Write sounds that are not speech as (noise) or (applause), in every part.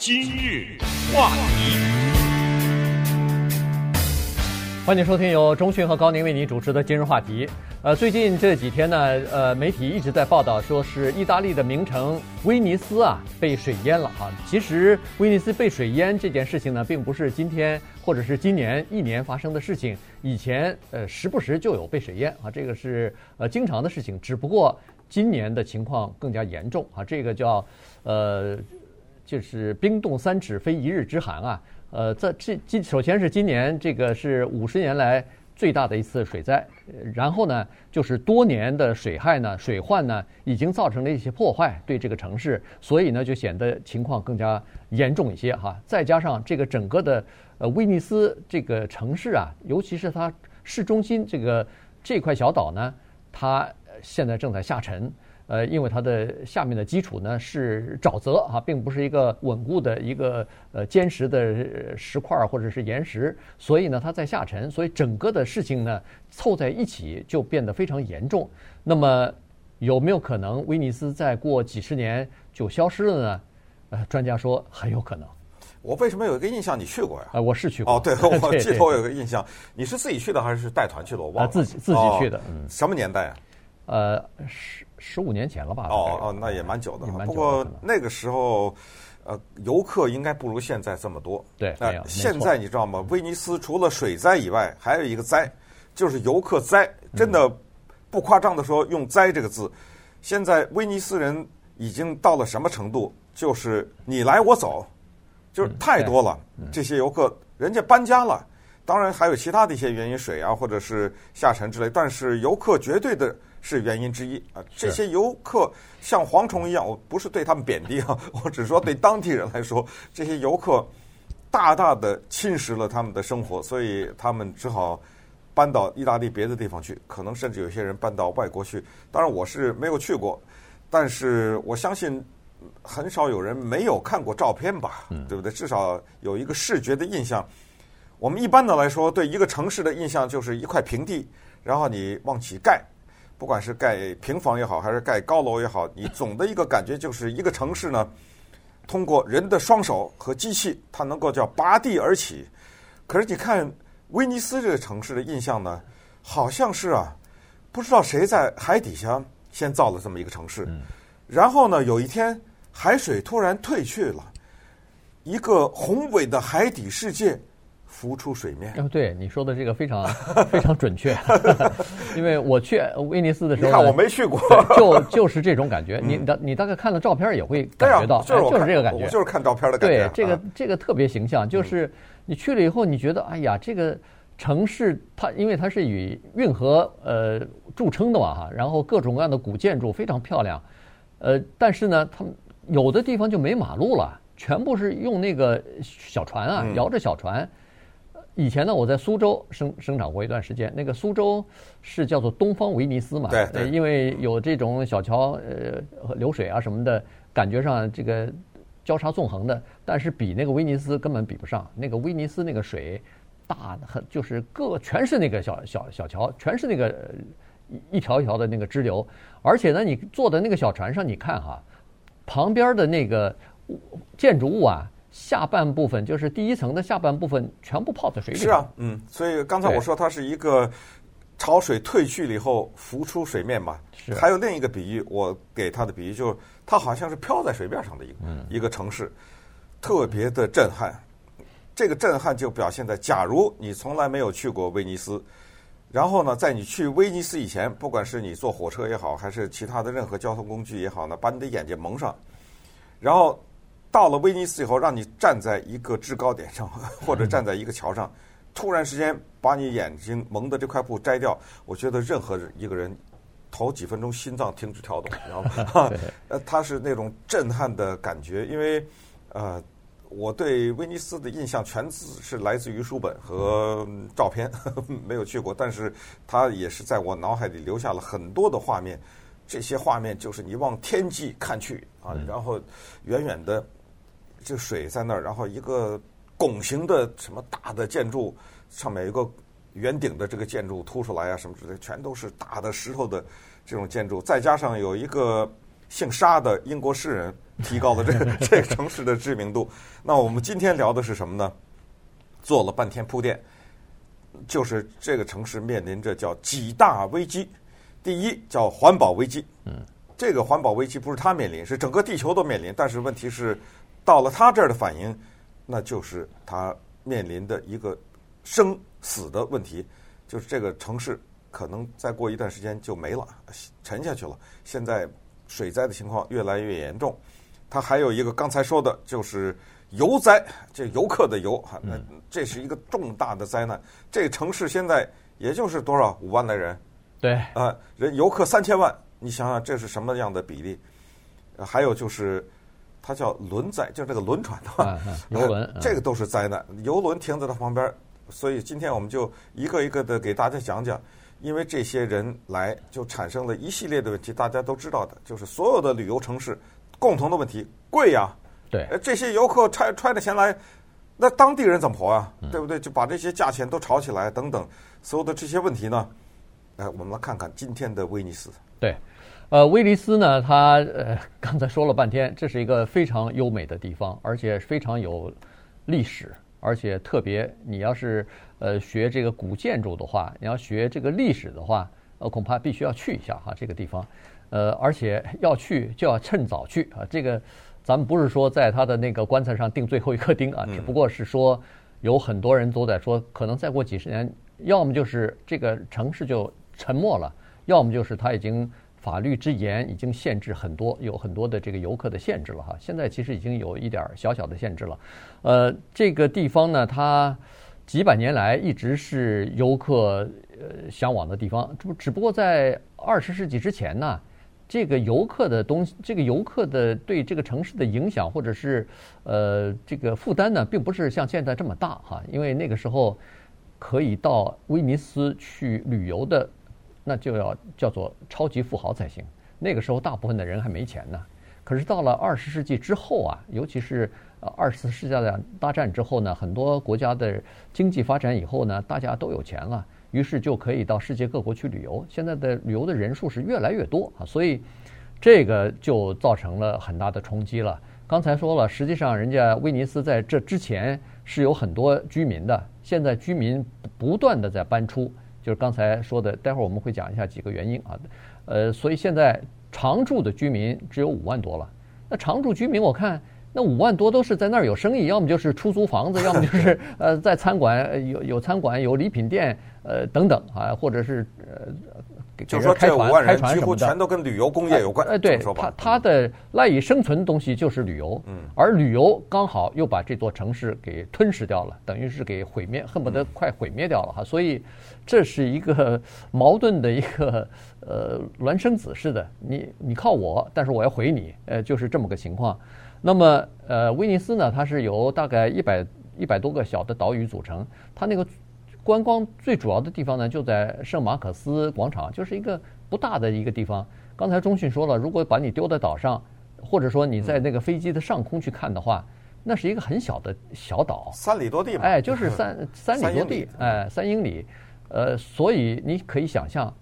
今日话题，欢迎收听由中讯和高宁为您主持的今日话题。呃，最近这几天呢，呃，媒体一直在报道，说是意大利的名城威尼斯啊被水淹了哈。其实威尼斯被水淹这件事情呢，并不是今天或者是今年一年发生的事情，以前呃时不时就有被水淹啊，这个是呃经常的事情，只不过。今年的情况更加严重啊！这个叫呃，就是冰冻三尺非一日之寒啊！呃，这这今首先是今年这个是五十年来最大的一次水灾，然后呢，就是多年的水害呢、水患呢，已经造成了一些破坏对这个城市，所以呢，就显得情况更加严重一些哈。再加上这个整个的呃威尼斯这个城市啊，尤其是它市中心这个这块小岛呢，它。现在正在下沉，呃，因为它的下面的基础呢是沼泽啊，并不是一个稳固的一个呃坚实的石块或者是岩石，所以呢它在下沉，所以整个的事情呢凑在一起就变得非常严重。那么有没有可能威尼斯再过几十年就消失了呢？呃，专家说很有可能。我为什么有一个印象你去过呀？啊，我是去过。哦，对，(laughs) 我记得我有个印象，你是自己去的还是带团去的？我忘了。自己自己去的。嗯。什么年代啊？呃，十十五年前了吧？哦哦，那也蛮久的。不过那个时候，呃，游客应该不如现在这么多。对，那现在你知道吗？威尼斯除了水灾以外，还有一个灾，就是游客灾。真的不夸张的说，用“灾”这个字，现在威尼斯人已经到了什么程度？就是你来我走，就是太多了。这些游客，人家搬家了，当然还有其他的一些原因，水啊，或者是下沉之类。但是游客绝对的。是原因之一啊！这些游客像蝗虫一样，我不是对他们贬低啊，(laughs) 我只是说对当地人来说，这些游客大大的侵蚀了他们的生活，所以他们只好搬到意大利别的地方去，可能甚至有些人搬到外国去。当然我是没有去过，但是我相信很少有人没有看过照片吧，对不对？至少有一个视觉的印象。我们一般的来说，对一个城市的印象就是一块平地，然后你往起盖。不管是盖平房也好，还是盖高楼也好，你总的一个感觉就是一个城市呢，通过人的双手和机器，它能够叫拔地而起。可是你看威尼斯这个城市的印象呢，好像是啊，不知道谁在海底下先造了这么一个城市，然后呢，有一天海水突然退去了，一个宏伟的海底世界。浮出水面。哦，对，你说的这个非常非常准确，(laughs) 因为我去威尼斯的时候，你看我没去过，就就是这种感觉。你大你大概看了照片也会感觉到，就是这个感觉，就是看照片的感觉。对，这个这个特别形象，就是你去了以后，你觉得哎呀，这个城市它因为它是以运河呃著称的嘛哈，然后各种各样的古建筑非常漂亮，呃，但是呢，它有的地方就没马路了，全部是用那个小船啊，摇着小船。以前呢，我在苏州生生长过一段时间。那个苏州是叫做东方威尼斯嘛？对对。因为有这种小桥呃流水啊什么的，感觉上这个交叉纵横的。但是比那个威尼斯根本比不上。那个威尼斯那个水大的很，就是各全是那个小小小桥，全是那个一一条一条的那个支流。而且呢，你坐在那个小船上，你看哈，旁边的那个建筑物啊。下半部分就是第一层的下半部分全部泡在水里。是啊，嗯，所以刚才我说它是一个潮水退去了以后浮出水面嘛。是。还有另一个比喻，我给它的比喻就是它好像是漂在水面上的一个、嗯、一个城市，特别的震撼。这个震撼就表现在，假如你从来没有去过威尼斯，然后呢，在你去威尼斯以前，不管是你坐火车也好，还是其他的任何交通工具也好呢，把你的眼睛蒙上，然后。到了威尼斯以后，让你站在一个制高点上，(laughs) 或者站在一个桥上，突然之间把你眼睛蒙的这块布摘掉，我觉得任何一个人头几分钟心脏停止跳动，你知道吗？(laughs) 呃，他是那种震撼的感觉，因为呃，我对威尼斯的印象全是来自于书本和照片，(laughs) 没有去过，但是他也是在我脑海里留下了很多的画面。这些画面就是你往天际看去啊，然后远远的。这水在那儿，然后一个拱形的什么大的建筑，上面有一个圆顶的这个建筑凸出来啊，什么之类，全都是大的石头的这种建筑，再加上有一个姓沙的英国诗人提高了这个 (laughs) 这个城市的知名度。那我们今天聊的是什么呢？做了半天铺垫，就是这个城市面临着叫几大危机。第一叫环保危机，嗯，这个环保危机不是它面临，是整个地球都面临。但是问题是，到了他这儿的反应，那就是他面临的一个生死的问题，就是这个城市可能再过一段时间就没了，沉下去了。现在水灾的情况越来越严重，他还有一个刚才说的就是游灾，这游客的游哈，那这是一个重大的灾难。这个城市现在也就是多少五万来人。对啊，人游客三千万，你想想这是什么样的比例？还有就是，它叫轮灾，就是这个轮船的话，(laughs) 游轮，这个都是灾难。游轮停在它旁边，所以今天我们就一个一个的给大家讲讲，因为这些人来就产生了一系列的问题，大家都知道的，就是所有的旅游城市共同的问题，贵呀。对，这些游客揣揣着钱来，那当地人怎么活啊？对不对？就把这些价钱都炒起来，等等，所有的这些问题呢？来，我们来看看今天的威尼斯。对，呃，威尼斯呢，它呃，刚才说了半天，这是一个非常优美的地方，而且非常有历史，而且特别，你要是呃学这个古建筑的话，你要学这个历史的话，呃，恐怕必须要去一下哈这个地方，呃，而且要去就要趁早去啊。这个咱们不是说在他的那个棺材上钉最后一颗钉啊，只不过是说有很多人都在说，可能再过几十年，要么就是这个城市就。沉默了，要么就是他已经法律之严，已经限制很多，有很多的这个游客的限制了哈。现在其实已经有一点小小的限制了。呃，这个地方呢，它几百年来一直是游客呃向往的地方。只只不过在二十世纪之前呢，这个游客的东西，这个游客的对这个城市的影响或者是呃这个负担呢，并不是像现在这么大哈。因为那个时候可以到威尼斯去旅游的。那就要叫做超级富豪才行。那个时候，大部分的人还没钱呢。可是到了二十世纪之后啊，尤其是呃二次世界大战之后呢，很多国家的经济发展以后呢，大家都有钱了，于是就可以到世界各国去旅游。现在的旅游的人数是越来越多啊，所以这个就造成了很大的冲击了。刚才说了，实际上人家威尼斯在这之前是有很多居民的，现在居民不断的在搬出。就是刚才说的，待会儿我们会讲一下几个原因啊，呃，所以现在常住的居民只有五万多了。那常住居民，我看那五万多都是在那儿有生意，要么就是出租房子，要么就是 (laughs) 呃在餐馆有有餐馆有礼品店呃等等啊，或者是呃。就是说，这五万人几乎全都跟旅游工业有关。哎，对，他他的赖以生存的东西就是旅游，嗯，而旅游刚好又把这座城市给吞噬掉了，等于是给毁灭，恨不得快毁灭掉了哈。所以这是一个 (laughs) 矛盾的一个呃孪生子似的，你你靠我，但是我要毁你，呃，就是这么个情况。那么呃，威尼斯呢，它是由大概一百一百多个小的岛屿组成，它那个。观光最主要的地方呢，就在圣马可斯广场，就是一个不大的一个地方。刚才中迅说了，如果把你丢在岛上，或者说你在那个飞机的上空去看的话，那是一个很小的小岛，三里多地嘛，哎，就是三 (laughs) 三里多地，哎，三英里，呃，所以你可以想象，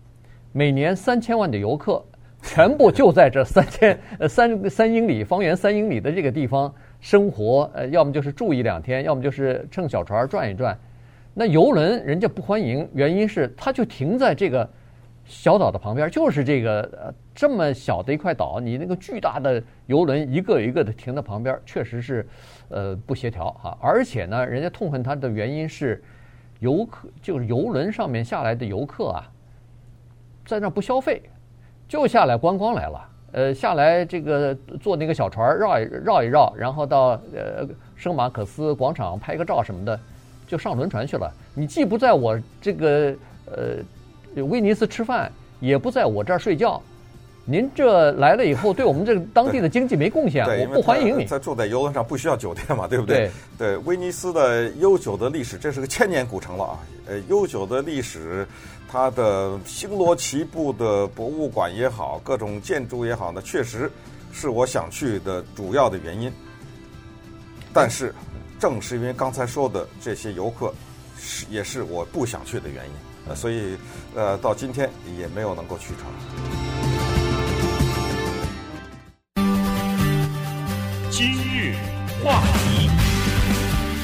每年三千万的游客，全部就在这三千呃 (laughs) 三三英里方圆三英里的这个地方生活，呃，要么就是住一两天，要么就是乘小船转一转。那游轮人家不欢迎，原因是它就停在这个小岛的旁边，就是这个呃这么小的一块岛，你那个巨大的游轮一个一个的停在旁边，确实是呃不协调哈。而且呢，人家痛恨它的原因是游客就是游轮上面下来的游客啊，在那不消费，就下来观光来了。呃，下来这个坐那个小船绕一绕一绕，然后到呃圣马可斯广场拍个照什么的。就上轮船去了。你既不在我这个呃威尼斯吃饭，也不在我这儿睡觉。您这来了以后，对我们这个当地的经济没贡献，我不欢迎你。在住在游轮上不需要酒店嘛，对不对？对，对，威尼斯的悠久的历史，这是个千年古城了啊。呃，悠久的历史，它的星罗棋布的博物馆也好，各种建筑也好呢，确实是我想去的主要的原因。但是。正是因为刚才说的这些游客，是也是我不想去的原因，呃，所以，呃，到今天也没有能够去成。今日话题，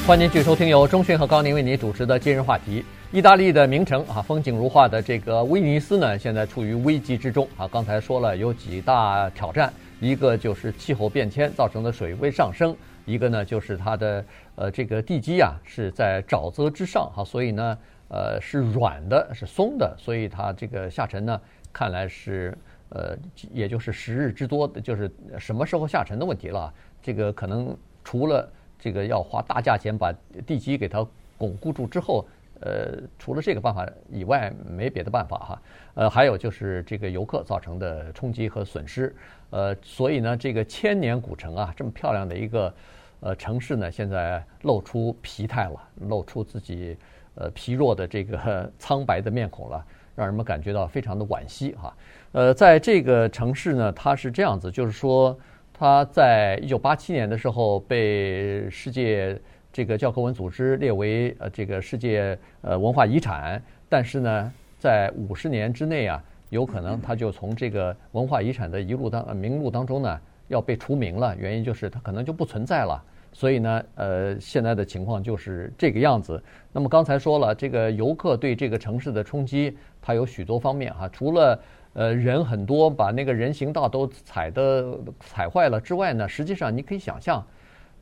欢迎继续收听由钟迅和高宁为您主持的《今日话题》。意大利的名城啊，风景如画的这个威尼斯呢，现在处于危机之中啊。刚才说了有几大挑战，一个就是气候变迁造成的水位上升。一个呢就是它的呃这个地基啊是在沼泽之上哈，所以呢呃是软的，是松的，所以它这个下沉呢看来是。呃，也就是时日之多，就是什么时候下沉的问题了。这个可能除了这个要花大价钱把地基给它巩固住之后，呃，除了这个办法以外，没别的办法哈。呃，还有就是这个游客造成的冲击和损失。呃，所以呢，这个千年古城啊，这么漂亮的一个呃城市呢，现在露出疲态了，露出自己呃疲弱的这个 (laughs) 苍白的面孔了。让人们感觉到非常的惋惜哈，呃，在这个城市呢，它是这样子，就是说，它在一九八七年的时候被世界这个教科文组织列为呃这个世界呃文化遗产，但是呢，在五十年之内啊，有可能它就从这个文化遗产的一录当名录当中呢要被除名了，原因就是它可能就不存在了。所以呢，呃，现在的情况就是这个样子。那么刚才说了，这个游客对这个城市的冲击，它有许多方面哈。除了呃人很多，把那个人行道都踩的踩坏了之外呢，实际上你可以想象，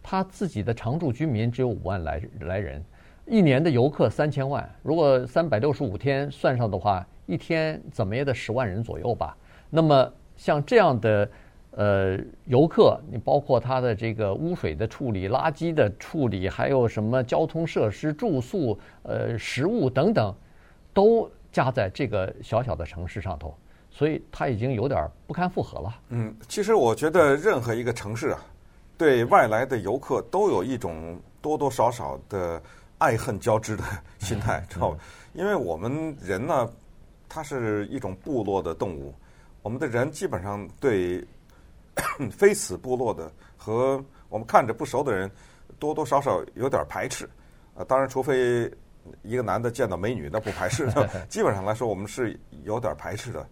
他自己的常住居民只有五万来来人，一年的游客三千万，如果三百六十五天算上的话，一天怎么也得十万人左右吧。那么像这样的。呃，游客，你包括他的这个污水的处理、垃圾的处理，还有什么交通设施、住宿、呃，食物等等，都加在这个小小的城市上头，所以他已经有点不堪负荷了。嗯，其实我觉得任何一个城市啊，对外来的游客都有一种多多少少的爱恨交织的心态，知道吧？因为我们人呢，它是一种部落的动物，我们的人基本上对。(clears throat) 非此部落的和我们看着不熟的人，多多少少有点排斥。啊，当然，除非一个男的见到美女，那不排斥。(laughs) 基本上来说，我们是有点排斥的。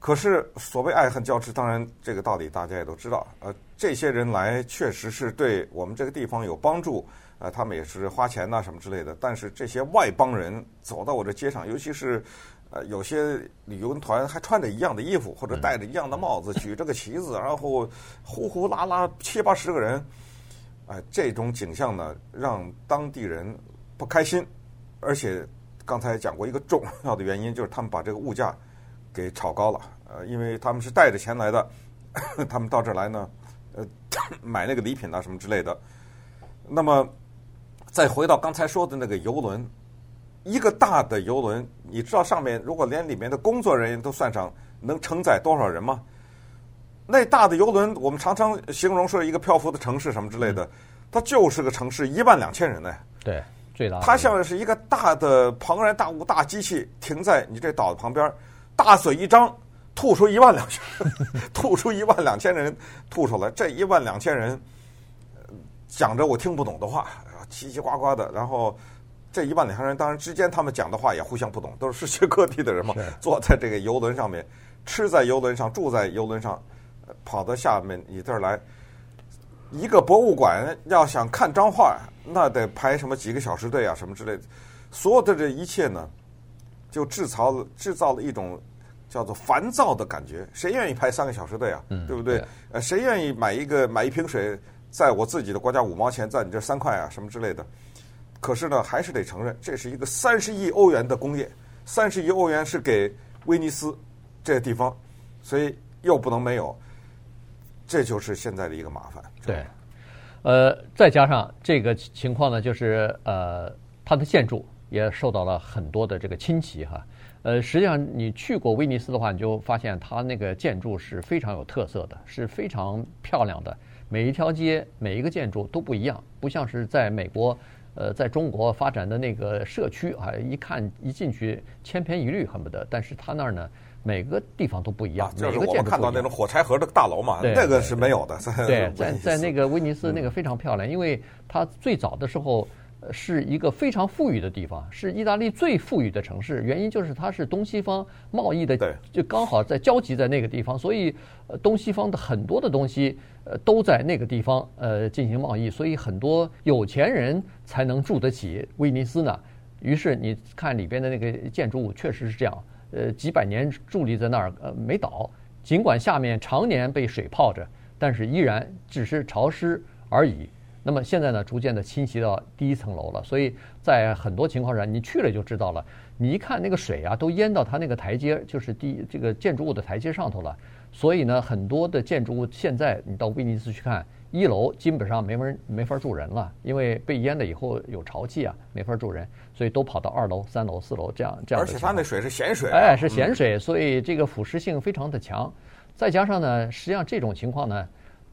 可是，所谓爱恨交织，当然这个道理大家也都知道。呃，这些人来确实是对我们这个地方有帮助。呃，他们也是花钱呐什么之类的。但是这些外邦人走到我这街上，尤其是。呃，有些旅游团还穿着一样的衣服，或者戴着一样的帽子，举着个旗子，然后呼呼啦啦七八十个人，哎，这种景象呢，让当地人不开心。而且刚才讲过一个重要的原因，就是他们把这个物价给炒高了。呃，因为他们是带着钱来的，(coughs) 他们到这儿来呢，呃，(coughs) 买那个礼品啊什么之类的。那么再回到刚才说的那个游轮。一个大的游轮，你知道上面如果连里面的工作人员都算上，能承载多少人吗？那大的游轮，我们常常形容说一个漂浮的城市什么之类的，它就是个城市，一万两千人呢。对，最大。它像是一个大的庞然大物大机器停在你这岛的旁边，大嘴一张，吐出一万两千，(laughs) 吐出一万两千人吐出来，这一万两千人讲着我听不懂的话，叽叽呱呱的，然后。这一万两千人，当然之间他们讲的话也互相不懂，都是世界各地的人嘛。坐在这个游轮上面，吃在游轮上，住在游轮上，跑到下面你这儿来。一个博物馆要想看张画，那得排什么几个小时队啊，什么之类的。所有的这一切呢，就制造了制造了一种叫做烦躁的感觉。谁愿意排三个小时队啊？对不对？呃，谁愿意买一个买一瓶水，在我自己的国家五毛钱，在你这三块啊，什么之类的？可是呢，还是得承认，这是一个三十亿欧元的工业，三十亿欧元是给威尼斯这个地方，所以又不能没有，这就是现在的一个麻烦。对，呃，再加上这个情况呢，就是呃，它的建筑也受到了很多的这个侵袭哈。呃，实际上你去过威尼斯的话，你就发现它那个建筑是非常有特色的，是非常漂亮的，每一条街每一个建筑都不一样，不像是在美国。呃，在中国发展的那个社区啊，一看一进去千篇一律，恨不得。但是它那儿呢，每个地方都不一样。啊、就是我们看到那种火柴盒的大楼嘛，那个是没有的。对，(laughs) 在在那个威尼斯那个非常漂亮，嗯、因为它最早的时候是一个非常富裕的地方，是意大利最富裕的城市。原因就是它是东西方贸易的，就刚好在交集在那个地方，所以呃东西方的很多的东西呃都在那个地方呃进行贸易，所以很多有钱人才能住得起威尼斯呢。于是你看里边的那个建筑物确实是这样，呃几百年伫立在那儿呃没倒，尽管下面常年被水泡着，但是依然只是潮湿而已。那么现在呢，逐渐的侵袭到第一层楼了，所以在很多情况下，你去了就知道了。你一看那个水啊，都淹到它那个台阶，就是第这个建筑物的台阶上头了。所以呢，很多的建筑物现在你到威尼斯去看，一楼基本上没法没法住人了，因为被淹了以后有潮气啊，没法住人，所以都跑到二楼、三楼、四楼这样这样。而且它那水是咸水，哎，是咸水，所以这个腐蚀性非常的强。再加上呢，实际上这种情况呢。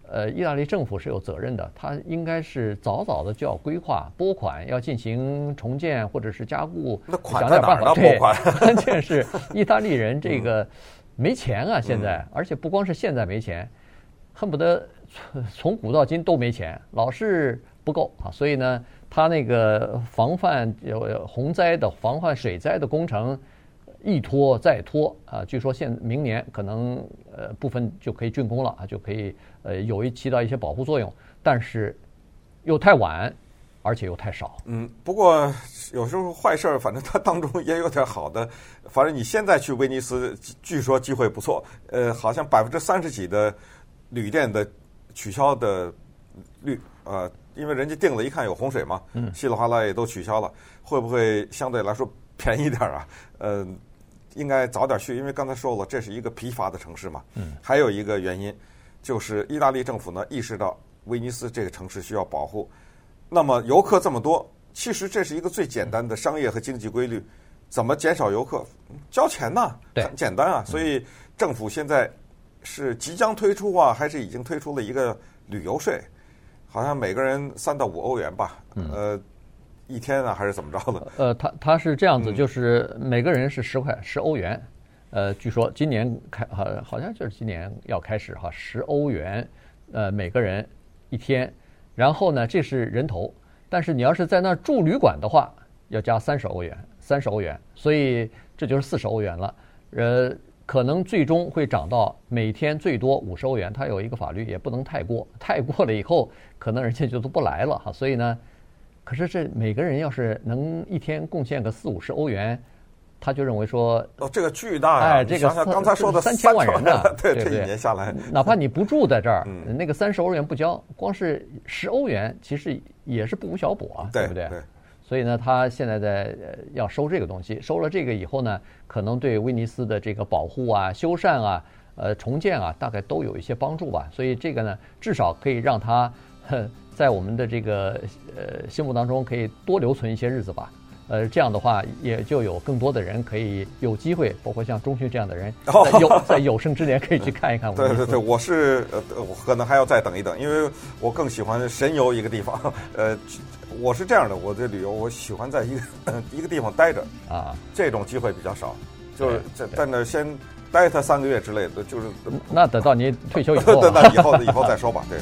呃，意大利政府是有责任的，他应该是早早的就要规划拨款，要进行重建或者是加固，那款在哪儿呢？拨款，(laughs) 关键是意大利人这个没钱啊，现在，而且不光是现在没钱，恨不得从古到今都没钱，老是不够啊。所以呢，他那个防范洪灾的、防范水灾的工程。一拖再拖啊！据说现明年可能呃部分就可以竣工了啊，就可以呃有一起到一些保护作用，但是又太晚，而且又太少。嗯，不过有时候坏事儿，反正它当中也有点好的。反正你现在去威尼斯，据说机会不错。呃，好像百分之三十几的旅店的取消的率，呃，因为人家定了一看有洪水嘛，嗯，稀里哗啦也都取消了。会不会相对来说便宜点儿啊？呃。应该早点去，因为刚才说了，这是一个疲乏的城市嘛。嗯。还有一个原因，就是意大利政府呢意识到威尼斯这个城市需要保护。那么游客这么多，其实这是一个最简单的商业和经济规律。怎么减少游客？交钱呐，很简单啊。所以政府现在是即将推出啊，还是已经推出了一个旅游税？好像每个人三到五欧元吧。嗯。呃。一天啊，还是怎么着的？呃，他他是这样子，就是每个人是十块十欧元。呃，据说今年开好好像就是今年要开始哈，十欧元，呃，每个人一天。然后呢，这是人头，但是你要是在那儿住旅馆的话，要加三十欧元，三十欧元，所以这就是四十欧元了。呃，可能最终会涨到每天最多五十欧元。它有一个法律，也不能太过，太过了以后，可能人家就都不来了哈。所以呢。可是这每个人要是能一天贡献个四五十欧元，他就认为说哦，这个巨大呀！哎，这个刚才说的三千万人呢，对，这一年下来，哪怕你不住在这儿，那个三十欧元不交，光是十欧元，其实也是不无小补啊，对不对？所以呢，他现在在要收这个东西，收了这个以后呢，可能对威尼斯的这个保护啊、修缮啊、呃重建啊，大概都有一些帮助吧。所以这个呢，至少可以让他。(laughs) 在我们的这个呃心目当中，可以多留存一些日子吧。呃，这样的话，也就有更多的人可以有机会，包括像钟旭这样的人，在有在有生之年可以去看一看我。对对对，我是呃，我可能还要再等一等，因为我更喜欢神游一个地方。(laughs) 呃，我是这样的，我的旅游我喜欢在一个 (laughs) 一个地方待着啊，这种机会比较少，就是在在那先待他三个月之类的，就是那等到您退休以后，那以后以后再说吧，对。